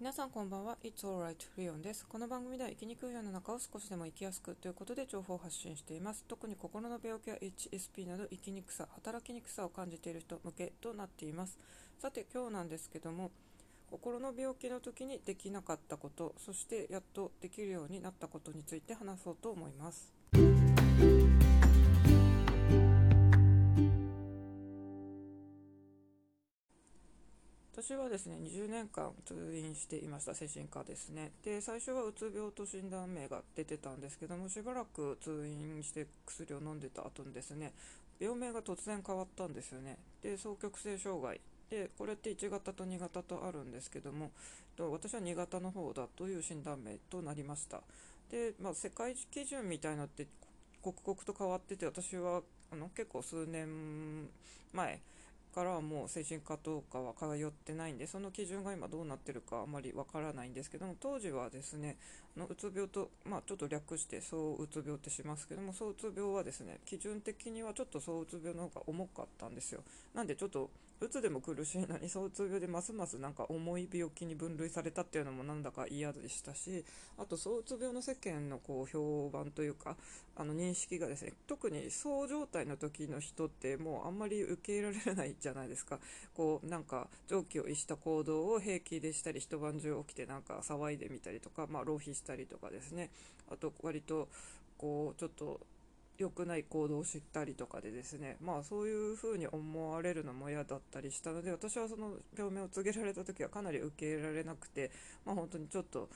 皆さんこんばんは。It's alright リオンです。この番組では生きにくい世の中を少しでも生きやすくということで情報を発信しています。特に心の病気や HSP など生きにくさ働きにくさを感じている人向けとなっています。さて今日なんですけども心の病気の時にできなかったことそしてやっとできるようになったことについて話そうと思います。私はですね20年間通院していました精神科ですね。で最初はうつ病と診断名が出てたんですけどもしばらく通院して薬を飲んでた後にですね病名が突然変わったんですよね。で双極性障害。でこれって1型と2型とあるんですけども私は2型の方だという診断名となりました。で、まあ、世界基準みたいのって刻々と変わってて私はあの結構数年前からはもう精神科とかは通ってないんでその基準が今どうなってるかあまりわからないんですけども当時はですねあのうつ病と、まあ、ちょっと略してそううつ病ってしますけどもそううつ病はですね基準的にはちょっとそううつ病の方が重かったんですよ。なんでちょっとうつでも苦しいのにそうつ病でますますなんか重い病気に分類されたっていうのもなんだか嫌でしたしあとそうつ病の世間のこう評判というかあの認識がですね特にそう状態の時の人ってもうあんまり受け入れられないじゃないですか。こうなんか常軌を逸した行動を平気でしたり一晩中起きてなんか騒いでみたりとか、まあ、浪費したりとかですね。あと割とこうちょっと良くない行動を知ったりとかでですねまあそういうふうに思われるのも嫌だったりしたので私はその病名を告げられた時はかなり受け入れられなくてまあ本当にちょっと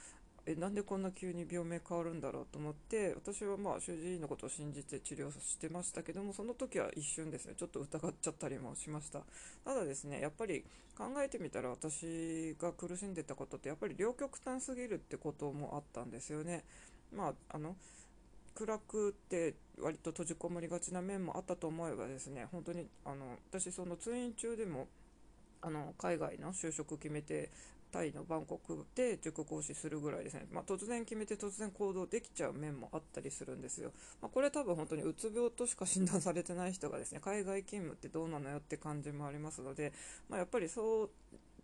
えなんでこんな急に病名変わるんだろうと思って私はまあ主治医のことを信じて治療してましたけどもその時は一瞬ですねちょっと疑っちゃったりもしました。ただですねやっぱり考えてみたら私が苦しんでたことってやっぱり両極端すぎるってこともあったんですよね。まああの暗くて割と閉じこもりがちな面もあったと思えばですね本当にあの私その通院中でもあの海外の就職決めてタイのバンコクで塾講師するぐらいですね、まあ、突然決めて突然行動できちゃう面もあったりするんですよ。まあ、これ多分本当にうつ病としか診断されてない人がですね海外勤務ってどうなのよって感じもありますので、まあ、やっぱりそう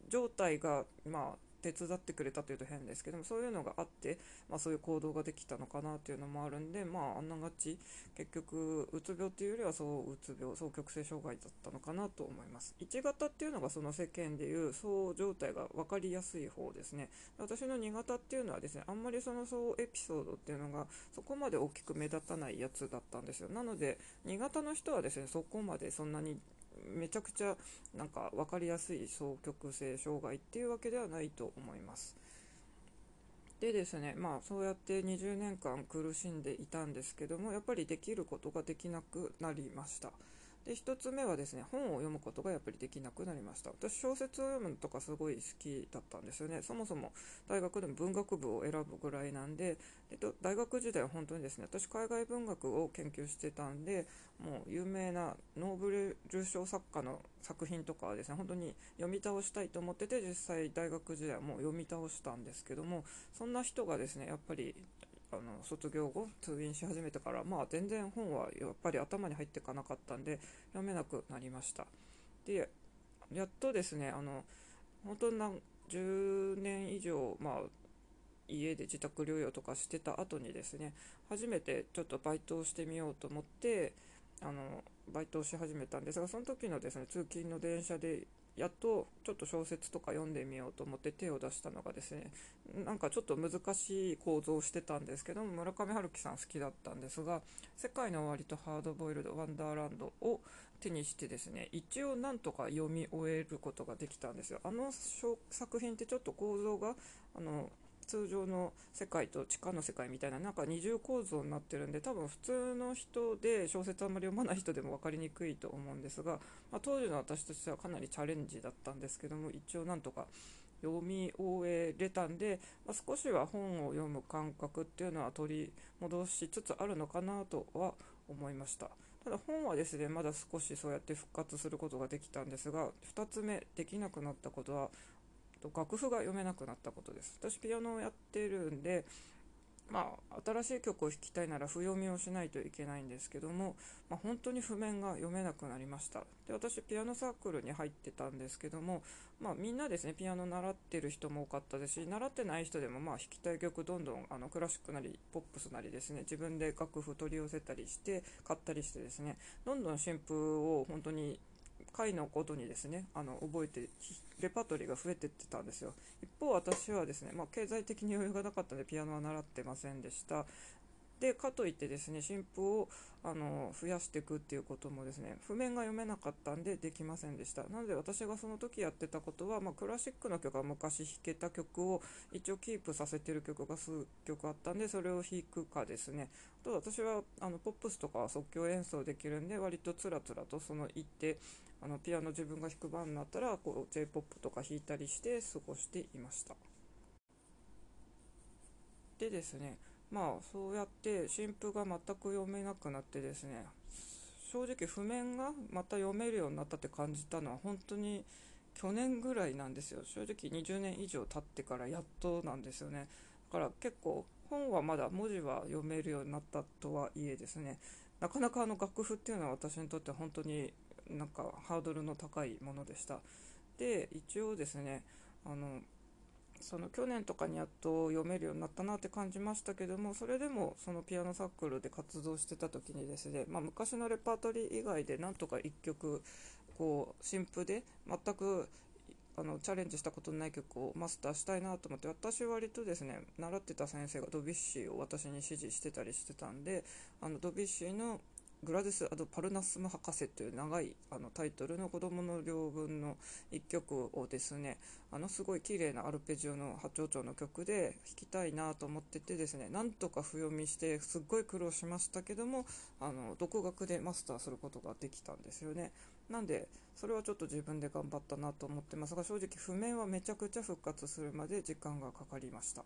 状態が、まあ、手伝ってくれたというと変ですけどもそういうのがあって、まあ、そういう行動ができたのかなというのもあるんで、まあ、あんながち結局うつ病っていうよりはそううつ病双極性障害だったのかなと思います。1型っていうのがその世間でいうそう状態が分かりやすい方ですね。私の2型っていうのはですねあんまりそのそうエピソードっていうのがそこまで大きく目立たないやつだったんですよ。なので2型の人はですねそこまでそんなにめちゃくちゃなんか分かりやすい双極性障害っていうわけではないと思います。でですねまあそうやって20年間苦しんでいたんですけどもやっぱりできることができなくなりました。で1つ目はですね本を読むことがやっぱりできなくなりました。私小説を読むのとかすごい好きだったんですよね。そもそも大学でも文学部を選ぶぐらいなんで、えっと、大学時代は本当にですね私海外文学を研究してたんでもう有名なノーベル賞作家の作品とかはですね本当に読み倒したいと思ってて実際大学時代はもう読み倒したんですけどもそんな人がですねやっぱりあの卒業後通院し始めてからまあ全然本はやっぱり頭に入っていかなかったんで読めなくなりました。でやっとですねあの本当に10年以上まあ家で自宅療養とかしてた後にですね初めてちょっとバイトをしてみようと思ってあのバイトをし始めたんですがその時のですね通勤の電車でやっとちょっと小説とか読んでみようと思って手を出したのがですねなんかちょっと難しい構造をしてたんですけども村上春樹さん好きだったんですが「世界の終わりとハードボイルド・ワンダーランド」を手にしてですね一応なんとか読み終えることができたんですよ。あの作品ってちょっと構造があの通常の世界と地下の世界みたいななんか二重構造になってるんで多分普通の人で小説あんまり読まない人でも分かりにくいと思うんですが、まあ、当時の私としてはかなりチャレンジだったんですけども一応なんとか読み終えれたんで、まあ、少しは本を読む感覚っていうのは取り戻しつつあるのかなとは思いました。ただ本はですねまだ少しそうやって復活することができたんですが2つ目できなくなったことはと楽譜が読めなくなったことです。私ピアノをやってるんでまあ、新しい曲を弾きたいなら譜読みをしないといけないんですけども、まあ、本当に譜面が読めなくなりました。で私ピアノサークルに入ってたんですけども、まあ、みんなですねピアノ習ってる人も多かったですし習ってない人でもまあ弾きたい曲どんどんあのクラシックなりポップスなりですね自分で楽譜取り寄せたりして買ったりしてですねどんどん新譜を本当に回のことにですねあの覚えてレパートリーが増えてってたんですよ。一方私はですね、まあ、経済的に余裕がなかったのでピアノは習ってませんでした。でかといってですね新譜をあの増やしていくっていうこともですね譜面が読めなかったんでできませんでした。なので私がその時やってたことは、まあ、クラシックの曲は昔弾けた曲を一応キープさせてる曲が数曲あったんでそれを弾くかですね。あと私はあのポップスとかは即興演奏できるんで割とつらつらとその行ってあのピアノ自分が弾く番になったらこう J−POP とか弾いたりして過ごしていました。でですねまあそうやって新譜が全く読めなくなってですね正直譜面がまた読めるようになったって感じたのは本当に去年ぐらいなんですよ。正直20年以上経ってからやっとなんですよね。だから結構本はまだ文字は読めるようになったとはいえですねなかなかあの楽譜っていうのは私にとって本当になんかハードルの高いものでした。で一応ですねあのその去年とかにやっと読めるようになったなって感じましたけどもそれでもそのピアノサークルで活動してた時にですね、まあ、昔のレパートリー以外でなんとか1曲こう新譜で全くあのチャレンジしたことのない曲をマスターしたいなと思って私割とですね習ってた先生がドビュッシーを私に指示してたりしてたんであのドビュッシーのグラデス・アド・パルナスム博士という長いあのタイトルの子供の領分の1曲をですねあのすごい綺麗なアルペジオの八丁調の曲で弾きたいなと思っててですねなんとか譜読みしてすっごい苦労しましたけどもあの独学でマスターすることができたんですよね。なんでそれはちょっと自分で頑張ったなと思ってますが正直譜面はめちゃくちゃ復活するまで時間がかかりました。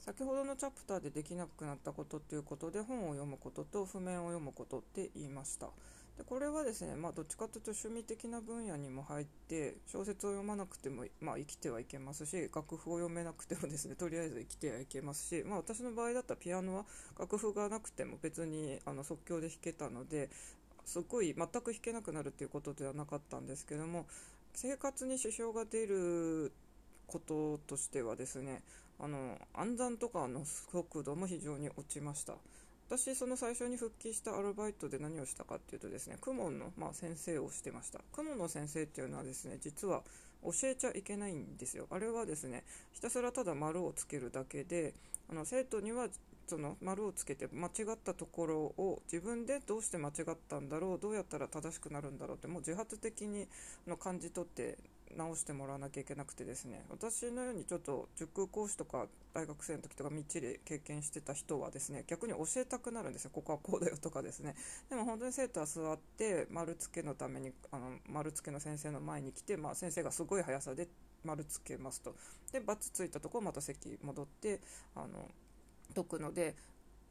先ほどのチャプターでできなくなったことっていうことで本を読むことと譜面を読むことって言いました。でこれはですね、まあ、どっちかというと趣味的な分野にも入って小説を読まなくても、まあ、生きてはいけますし楽譜を読めなくてもですねとりあえず生きてはいけますし、まあ、私の場合だったらピアノは楽譜がなくても別にあの即興で弾けたのですごい全く弾けなくなるっていうことではなかったんですけども生活に支障が出ることとしてはですねあの暗算とかの速度も非常に落ちました。私その最初に復帰したアルバイトで何をしたかっていうとですね公文の、まあ、先生をしてました。公文の先生っていうのはですね実は教えちゃいけないんですよ。あれはですねひたすらただ丸をつけるだけであの生徒にはその丸をつけて間違ったところを自分でどうして間違ったんだろうどうやったら正しくなるんだろうってもう自発的にの感じ取って直してもらわなきゃいけなくてですね。私のようにちょっと塾講師とか大学生の時とかみっちり経験してた人はですね逆に教えたくなるんですよ。ここはこうだよとかですね。でも本当に生徒は座って丸付けのためにあの丸付けの先生の前に来て、まあ、先生がすごい速さで丸つけますと。でバツついたところまた席戻ってあの解くので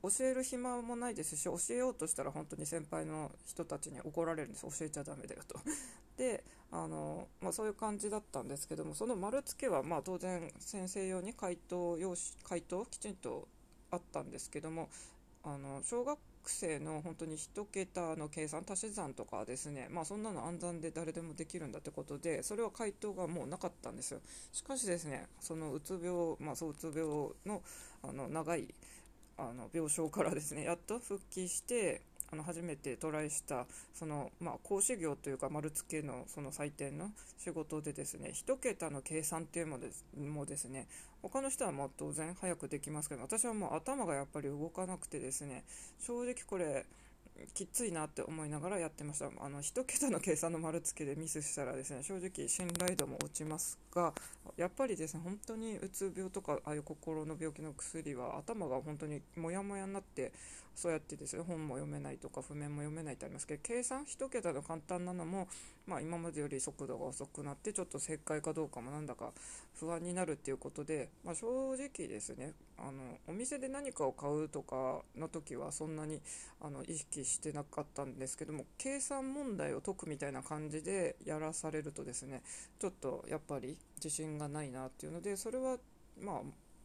教える暇もないですし教えようとしたら本当に先輩の人たちに怒られるんです。教えちゃだめだよと。であの、まあ、そういう感じだったんですけどもその丸付けはまあ当然先生用に回答用紙回答きちんとあったんですけどもあの小学生の本当に1桁の計算足し算とかですねまあそんなの暗算で誰でもできるんだってことでそれは回答がもうなかったんですよ。しかしですねそのうつ病まあそううつ病のあの長いあの病床からですねやっと復帰してあの初めてトライしたその、まあ、講師業というか丸付けのその採点の仕事でですね1桁の計算っていうのですもですね。他の人はもう当然早くできますけど私はもう頭がやっぱり動かなくてですね正直これきついなって思いながらやってました。あの1桁の計算の丸付けでミスしたらですね正直信頼度も落ちますがやっぱりですね本当にうつ病とかああいう心の病気の薬は頭が本当にモヤモヤになってそうやってですね本も読めないとか譜面も読めないってありますけど計算1桁の簡単なのも、まあ、今までより速度が遅くなってちょっと正解かどうかもなんだか不安になるっていうことで、まあ、正直ですねあのお店で何かを買うとかの時はそんなにあの意識してなかったんですけども計算問題を解くみたいな感じでやらされるとですねちょっとやっぱり自信がないなっていうのでそれはまあ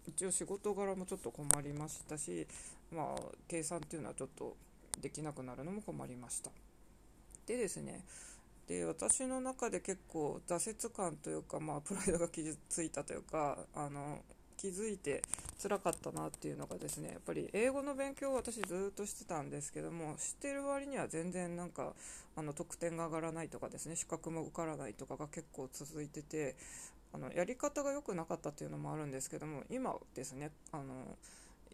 一応仕事柄もちょっと困りましたし、まあ、計算っていうのはちょっとできなくなるのも困りました。でですねで私の中で結構挫折感というか、まあ、プライドが傷ついたというかあの気づいて辛かったなっていうのがですねやっぱり英語の勉強を私ずっとしてたんですけども知ってる割には全然なんかあの得点が上がらないとかですね資格も受からないとかが結構続いててあのやり方が良くなかったっていうのもあるんですけども今ですねあの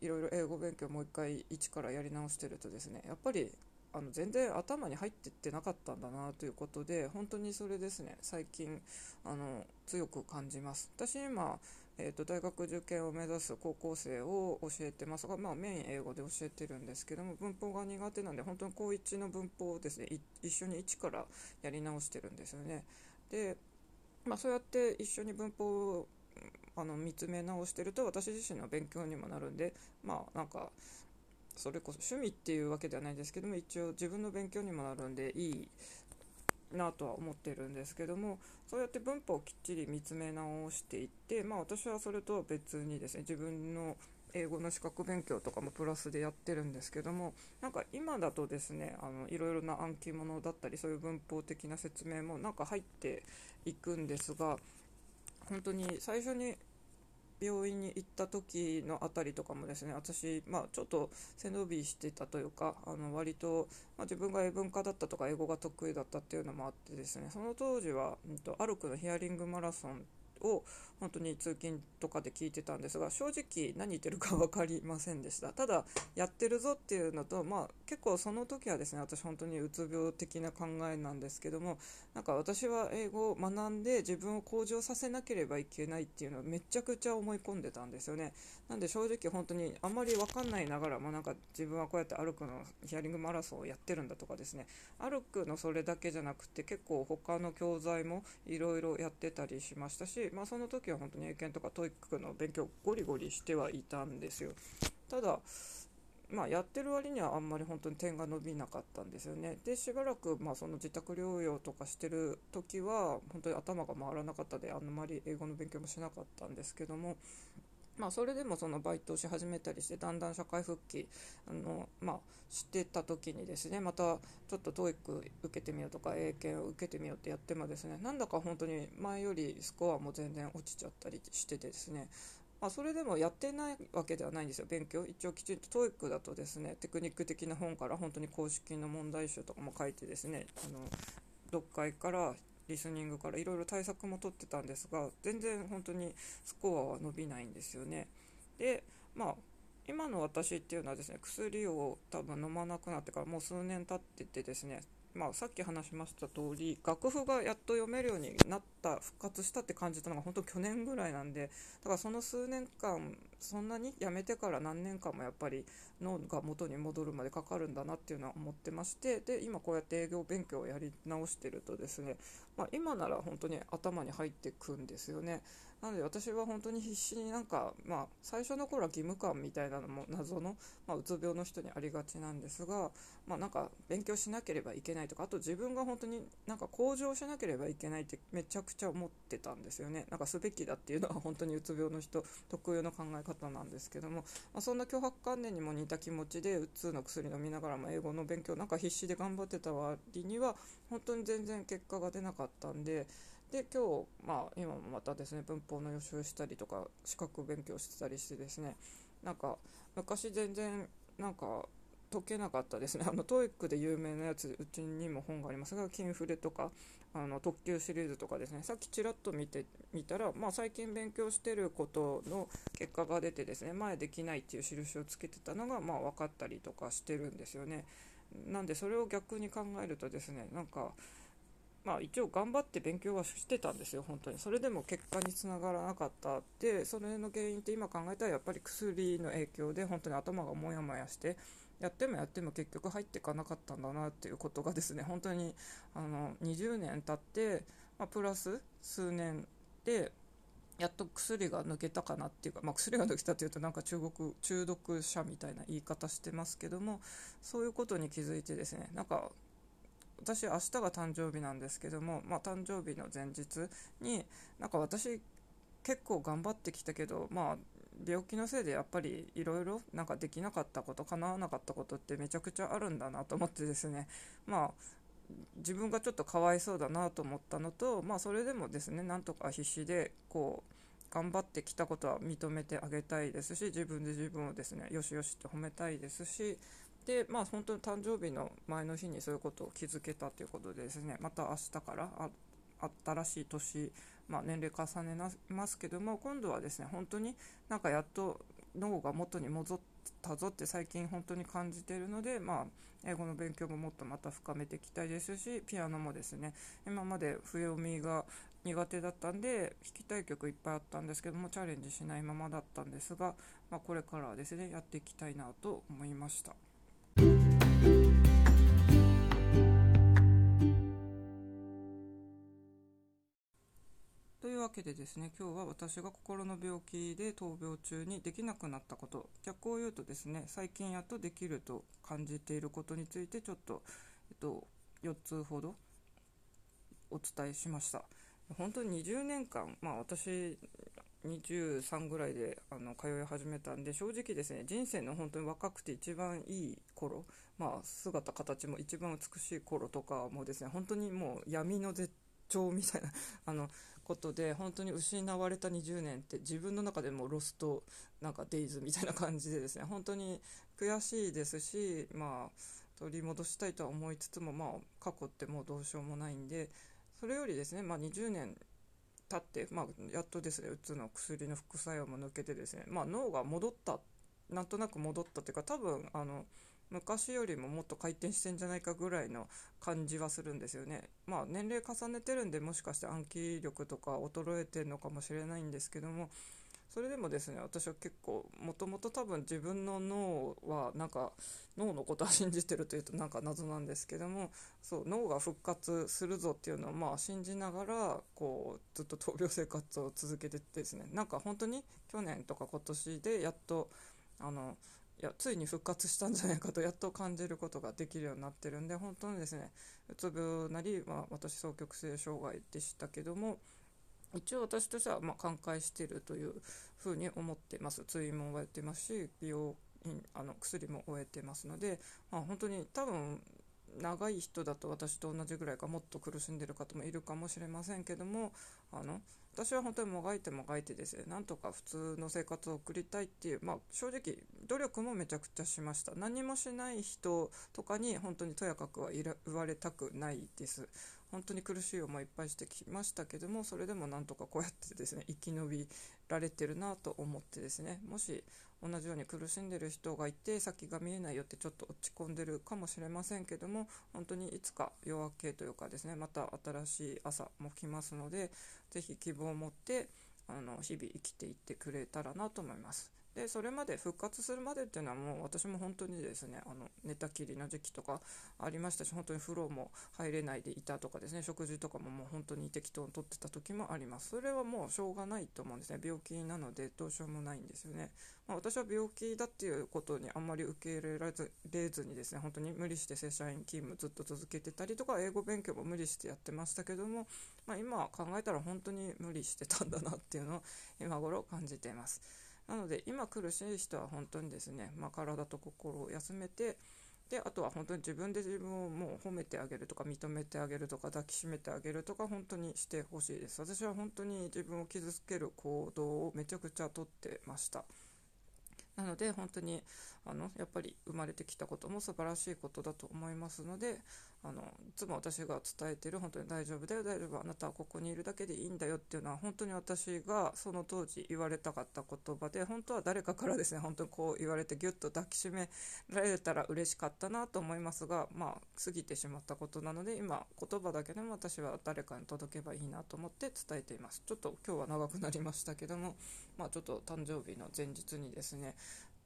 いろいろ英語勉強もう一回一からやり直してるとですねやっぱりあの全然頭に入ってってなかったんだなということで本当にそれですね最近あの強く感じます。私今、えーと、大学受験を目指す高校生を教えてます。が、まあ、メイン英語で教えてるんですけども文法が苦手なんで本当に高1の文法をですね一緒に一からやり直してるんですよね。で、まあ、そうやって一緒に文法あの見つめ直してると私自身の勉強にもなるんでまあなんかそれこそ趣味っていうわけではないですけども一応自分の勉強にもなるんでいいなとは思ってるんですけどもそうやって文法をきっちり見つめ直していってまあ私はそれとは別にですね自分の英語の資格勉強とかもプラスでやってるんですけどもなんか今だとですねあのいろいろな暗記物だったりそういう文法的な説明もなんか入っていくんですが本当に最初に病院に行った時のあたりとかもですね私、まあ、ちょっと背伸びしてたというかあの割と、まあ、自分が英文化だったとか英語が得意だったっていうのもあってですねその当時は、うんと、とアルクのヒアリングマラソンを本当に通勤とかで聞いてたんですが正直何言ってるか分かりませんでした。ただやってるぞっていうのとまあ結構その時はですね私本当にうつ病的な考えなんですけどもなんか私は英語を学んで自分を向上させなければいけないっていうのをめちゃくちゃ思い込んでたんですよね。なんで正直本当にあんまり分かんないながらもなんか自分はこうやってアルクのヒアリングマラソンをやってるんだとかですね。アルクのそれだけじゃなくて結構他の教材もいろいろやってたりしましたしまあその時は本当に英検とか TOEIC の勉強ゴリゴリしてはいたんですよただまあ、やってる割にはあんまり本当に点が伸びなかったんですよね。でしばらくまあその自宅療養とかしてる時は本当に頭が回らなかったであんまり英語の勉強もしなかったんですけども、まあ、それでもそのバイトをし始めたりしてだんだん社会復帰あの、まあ、してた時にですねまたちょっと TOEIC 受けてみようとか英検を受けてみようってやってもですねなんだか本当に前よりスコアも全然落ちちゃったりしててですねまあ、それでもやってないわけではないんですよ、勉強。一応きちんと TOEIC だとですね、テクニック的な本から本当に公式の問題集とかも書いてですね、あの読解からリスニングからいろいろ対策も取ってたんですが、全然本当にスコアは伸びないんですよね。で、まあ、今の私っていうのはですね、薬を多分飲まなくなってからもう数年経っててですね、まあ、さっき話しました通り楽譜がやっと読めるようになった復活したって感じたのが本当去年ぐらいなんでだからその数年間そんなにやめてから何年間もやっぱり脳が元に戻るまでかかるんだなっていうのは思ってましてで今こうやって営業勉強をやり直してるとですね、まあ、今なら本当に頭に入ってくんですよね。なので私は本当に必死になんか、まあ、最初の頃は義務感みたいなのも謎の、まあ、うつ病の人にありがちなんですが、まあ、なんか勉強しなければいけないとかあと自分が本当になんか向上しなければいけないってめちゃくちゃ思ってたんですよねなんかすべきだっていうのは本当にうつ病の人特有の考え方なんですけども、まあ、そんな脅迫観念にも似た気持ちでうつの薬飲みながらも英語の勉強なんか必死で頑張ってた割には本当に全然結果が出なかったんで。で今日、まあ、今もまたですね文法の予習したりとか資格勉強してたりしてですねなんか昔全然なんか解けなかったですね。あの TOEIC で有名なやつうちにも本があります。がキンフレとかあの特急シリーズとかですね。さっきちらっと見てみたら、まあ、最近勉強してることの結果が出てですね前できないっていう印をつけてたのが、まあ、分かったりとかしてるんですよね。なんでそれを逆に考えるとですねなんかまあ、一応頑張って勉強はしてたんですよ、本当に。それでも結果につながらなかったって、それの原因って今考えたらやっぱり薬の影響で本当に頭がモヤモヤして、やってもやっても結局入っていかなかったんだなっていうことがですね、本当にあの20年経って、まあ、プラス数年で、やっと薬が抜けたかなっていうか、まあ、薬が抜けたというとなんか中国中毒者みたいな言い方してますけどもそういうことに気づいてですねなんか私明日が誕生日なんですけども、まあ、誕生日の前日になんか私結構頑張ってきたけどまあ病気のせいでやっぱりいろいろなんかできなかったこと叶わなかったことってめちゃくちゃあるんだなと思ってですね。まあ自分がちょっとかわいそうだなと思ったのとまあそれでもですねなんとか必死でこう頑張ってきたことは認めてあげたいですし自分で自分をですねよしよしって褒めたいですしでまあ本当に誕生日の前の日にそういうことを気づけたということでですねまた明日から新しい年、まあ、年齢重ねますけども今度はですね本当になんかやっと脳が元に戻ったぞって最近本当に感じているので、まあ、英語の勉強ももっとまた深めていきたいですしピアノもですね今まで笛読みが苦手だったんで弾きたい曲いっぱいあったんですけどもチャレンジしないままだったんですが、まあ、これからはですねやっていきたいなと思いました。わけでですね今日は私が心の病気で闘病中にできなくなったこと。逆を言うとですね最近やっとできると感じていることについてちょっと、えっと、4つほどお伝えしました。本当に20年間、まあ、私23ぐらいであの通い始めたんで正直ですね人生の本当に若くて一番いい頃、まあ、姿形も一番美しい頃とかもですね本当にもう闇の絶頂みたいなあのことで本当に失われた20年って自分の中でもロストなんかデイズみたいな感じでですね本当に悔しいですしまあ取り戻したいとは思いつつもまあ過去ってもうどうしようもないんでそれよりですねまあ20年経って、まあ、やっとですねうつの薬の副作用も抜けてですね、まあ、脳が戻ったなんとなく戻ったというか多分あの昔よりももっと回転してんじゃないかぐらいの感じはするんですよね。まあ年齢重ねてるんでもしかして暗記力とか衰えてるのかもしれないんですけどもそれでもですね私は結構もともと多分自分の脳はなんか脳のことは信じてるというとなんか謎なんですけどもそう脳が復活するぞっていうのをまあ信じながらこうずっと闘病生活を続けててですねなんか本当に去年とか今年でやっとあのいやついに復活したんじゃないかとやっと感じることができるようになってるんで本当にですねうつ病なり、まあ、私双極性障害でしたけども一応私としてはま寛解しているというふうに思ってます。通院も終えてますし美容院あの薬も終えてますので、まあ、本当に多分長い人だと私と同じぐらいかもっと苦しんでる方もいるかもしれませんけどもあの私は本当にもがいてもがいてですねなんとか普通の生活を送りたいっていう、まあ、正直努力もめちゃくちゃしました。何もしない人とかに本当にとやかくは言われたくないです。本当に苦しい思いいっぱいしてきましたけどもそれでもなんとかこうやってですね生き延びられてるなと思ってですねもし同じように苦しんでる人がいて先が見えないよってちょっと落ち込んでるかもしれませんけども本当にいつか夜明けというかですねまた新しい朝も来ますので是非希望を持ってあの日々生きていってくれたらなと思います。でそれまで復活するまでっていうのはもう私も本当にですねあの寝たきりの時期とかありましたし本当に風呂も入れないでいたとかですね食事とかももう本当に適当にとってた時もあります。それはもうしょうがないと思うんですね。病気なのでどうしようもないんですよね、まあ、私は病気だっていうことにあんまり受け入れられずにですね本当に無理して正社員勤務ずっと続けてたりとか英語勉強も無理してやってましたけども、まあ、今考えたら本当に無理してたんだなっていうのを今頃感じています。なので今苦しい人は本当にですね、まあ、体と心を休めてであとは本当に自分で自分をもう褒めてあげるとか認めてあげるとか抱きしめてあげるとか本当にしてほしいです。私は本当に自分を傷つける行動をめちゃくちゃとってました。なので本当にあのやっぱり生まれてきたことも素晴らしいことだと思いますのであのいつも私が伝えてる本当に大丈夫だよ大丈夫あなたはここにいるだけでいいんだよっていうのは本当に私がその当時言われたかった言葉で本当は誰かからですね本当にこう言われてギュッと抱きしめられたら嬉しかったなと思いますがまあ過ぎてしまったことなので今言葉だけでも私は誰かに届けばいいなと思って伝えています。ちょっと今日は長くなりましたけどもまあちょっと誕生日の前日にですね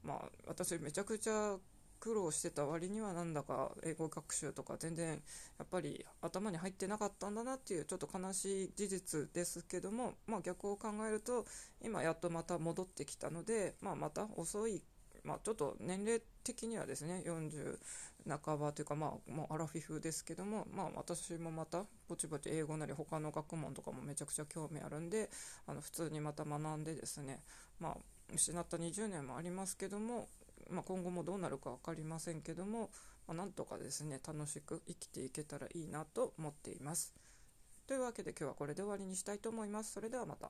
まあ私めちゃくちゃ苦労してた割にはなんだか英語学習とか全然やっぱり頭に入ってなかったんだなっていうちょっと悲しい事実ですけども、まあ、逆を考えると今やっとまた戻ってきたので、まあ、また遅いまあ、ちょっと年齢的にはですね40半ばというか、まあ、もうアラフィフですけども、まあ、私もまたぼちぼち英語なり他の学問とかもめちゃくちゃ興味あるんであの普通にまた学んでですね、まあ、失った20年もありますけども、まあ、今後もどうなるか分かりませんけども、まあ、なんとかですね楽しく生きていけたらいいなと思っています。というわけで今日はこれで終わりにしたいと思います。それではまた。